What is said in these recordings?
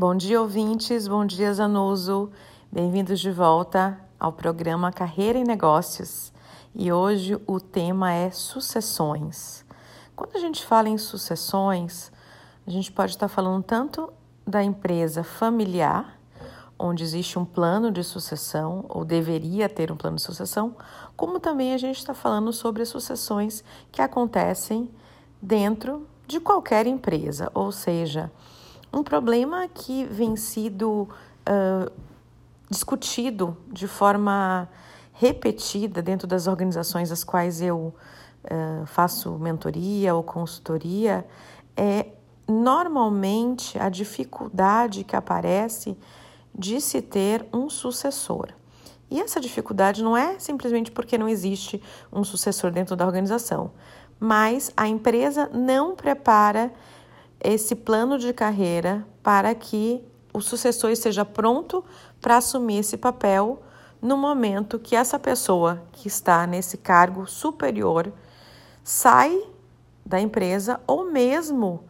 Bom dia, ouvintes. Bom dia, Zanuso. Bem-vindos de volta ao programa Carreira e Negócios. E hoje o tema é sucessões. Quando a gente fala em sucessões, a gente pode estar falando tanto da empresa familiar, onde existe um plano de sucessão, ou deveria ter um plano de sucessão, como também a gente está falando sobre as sucessões que acontecem dentro de qualquer empresa, ou seja, um problema que vem sido uh, discutido de forma repetida dentro das organizações às quais eu uh, faço mentoria ou consultoria é normalmente a dificuldade que aparece de se ter um sucessor. E essa dificuldade não é simplesmente porque não existe um sucessor dentro da organização, mas a empresa não prepara esse plano de carreira para que o sucessor esteja pronto para assumir esse papel no momento que essa pessoa que está nesse cargo superior sai da empresa ou mesmo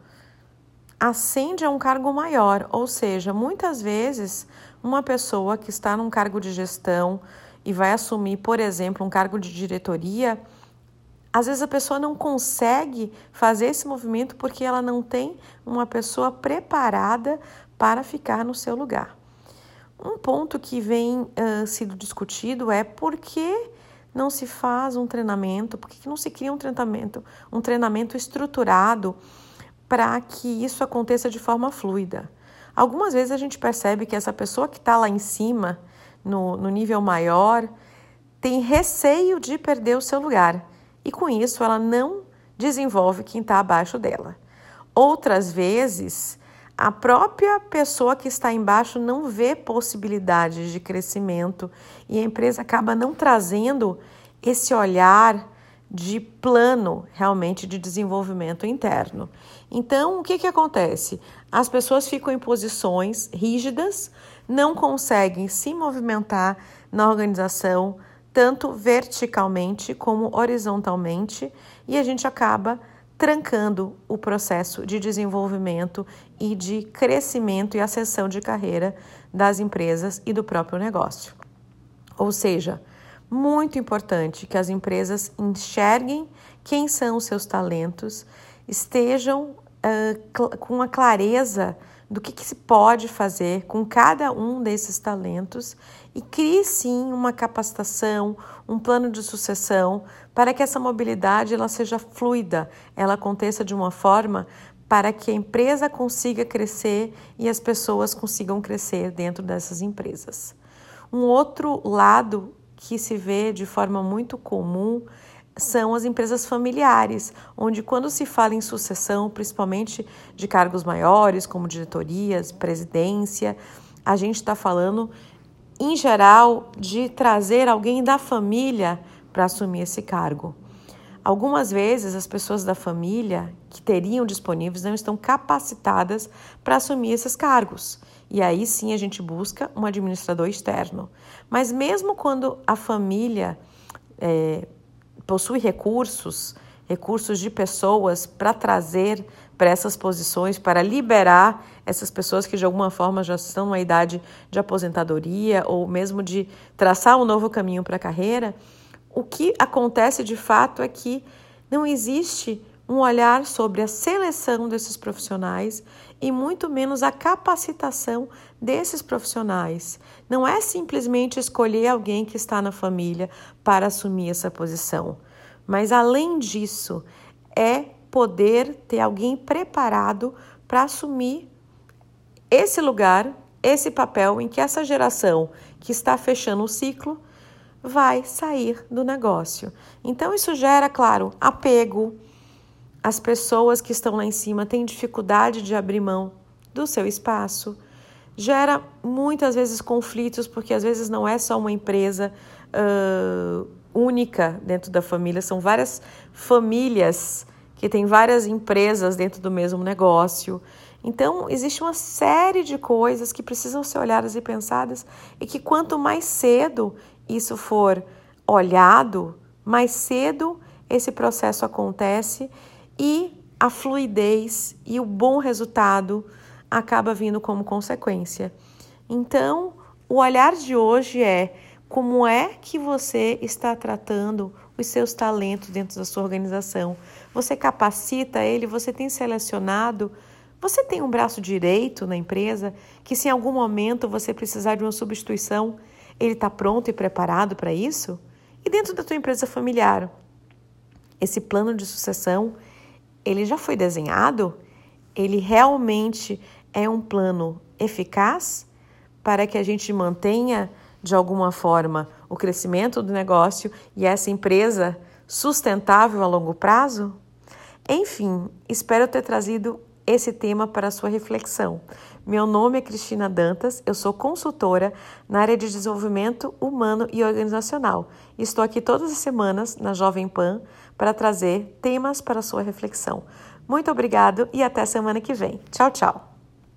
ascende a um cargo maior, ou seja, muitas vezes uma pessoa que está num cargo de gestão e vai assumir, por exemplo, um cargo de diretoria, às vezes a pessoa não consegue fazer esse movimento porque ela não tem uma pessoa preparada para ficar no seu lugar. Um ponto que vem uh, sido discutido é por que não se faz um treinamento, por que não se cria um treinamento, um treinamento estruturado para que isso aconteça de forma fluida. Algumas vezes a gente percebe que essa pessoa que está lá em cima, no, no nível maior, tem receio de perder o seu lugar e com isso ela não desenvolve quem está abaixo dela. Outras vezes, a própria pessoa que está embaixo não vê possibilidades de crescimento e a empresa acaba não trazendo esse olhar de plano realmente de desenvolvimento interno. Então, o que, que acontece? As pessoas ficam em posições rígidas, não conseguem se movimentar na organização, tanto verticalmente como horizontalmente, e a gente acaba trancando o processo de desenvolvimento e de crescimento e ascensão de carreira das empresas e do próprio negócio. Ou seja, muito importante que as empresas enxerguem quem são os seus talentos, estejam uh, com a clareza do que, que, se pode fazer com cada um desses talentos e crie sim uma capacitação, um plano de sucessão para que essa mobilidade ela seja fluida, ela aconteça de uma forma para que a empresa consiga crescer e as pessoas consigam crescer dentro dessas empresas. Um outro lado que se vê de forma muito comum são as empresas familiares, onde quando se fala em sucessão, principalmente de cargos maiores, como diretorias, presidência, a gente está falando, em geral, de trazer alguém da família para assumir esse cargo. Algumas vezes as pessoas da família que teriam disponíveis não estão capacitadas para assumir esses cargos. E aí sim a gente busca um administrador externo. Mas mesmo quando a família é, possui recursos, recursos de pessoas para trazer para essas posições, para liberar essas pessoas que de alguma forma já estão numa idade de aposentadoria ou mesmo de traçar um novo caminho para a carreira, o que acontece de fato é que não existe um olhar sobre a seleção desses profissionais e muito menos a capacitação desses profissionais. Não é simplesmente escolher alguém que está na família para assumir essa posição, mas além disso, é poder ter alguém preparado para assumir esse lugar, esse papel em que essa geração que está fechando o ciclo vai sair do negócio. Então isso gera, claro, apego, as pessoas que estão lá em cima têm dificuldade de abrir mão do seu espaço, gera muitas vezes conflitos, porque às vezes não é só uma empresa uh, única dentro da família, são várias famílias que têm várias empresas dentro do mesmo negócio. Então, existe uma série de coisas que precisam ser olhadas e pensadas, e que quanto mais cedo isso for olhado, mais cedo esse processo acontece e a fluidez e o bom resultado acaba vindo como consequência. Então, o olhar de hoje é como é que você está tratando os seus talentos dentro da sua organização? Você capacita ele? Você tem selecionado? Você tem um braço direito na empresa que, se em algum momento você precisar de uma substituição, ele está pronto e preparado para isso? E dentro da tua empresa familiar, esse plano de sucessão, ele já foi desenhado? Ele realmente é um plano eficaz para que a gente mantenha de alguma forma o crescimento do negócio e essa empresa sustentável a longo prazo? Enfim, espero ter trazido esse tema para a sua reflexão. Meu nome é Cristina Dantas, eu sou consultora na área de desenvolvimento humano e organizacional. Estou aqui todas as semanas na Jovem Pan para trazer temas para a sua reflexão. Muito obrigado e até semana que vem. Tchau, tchau.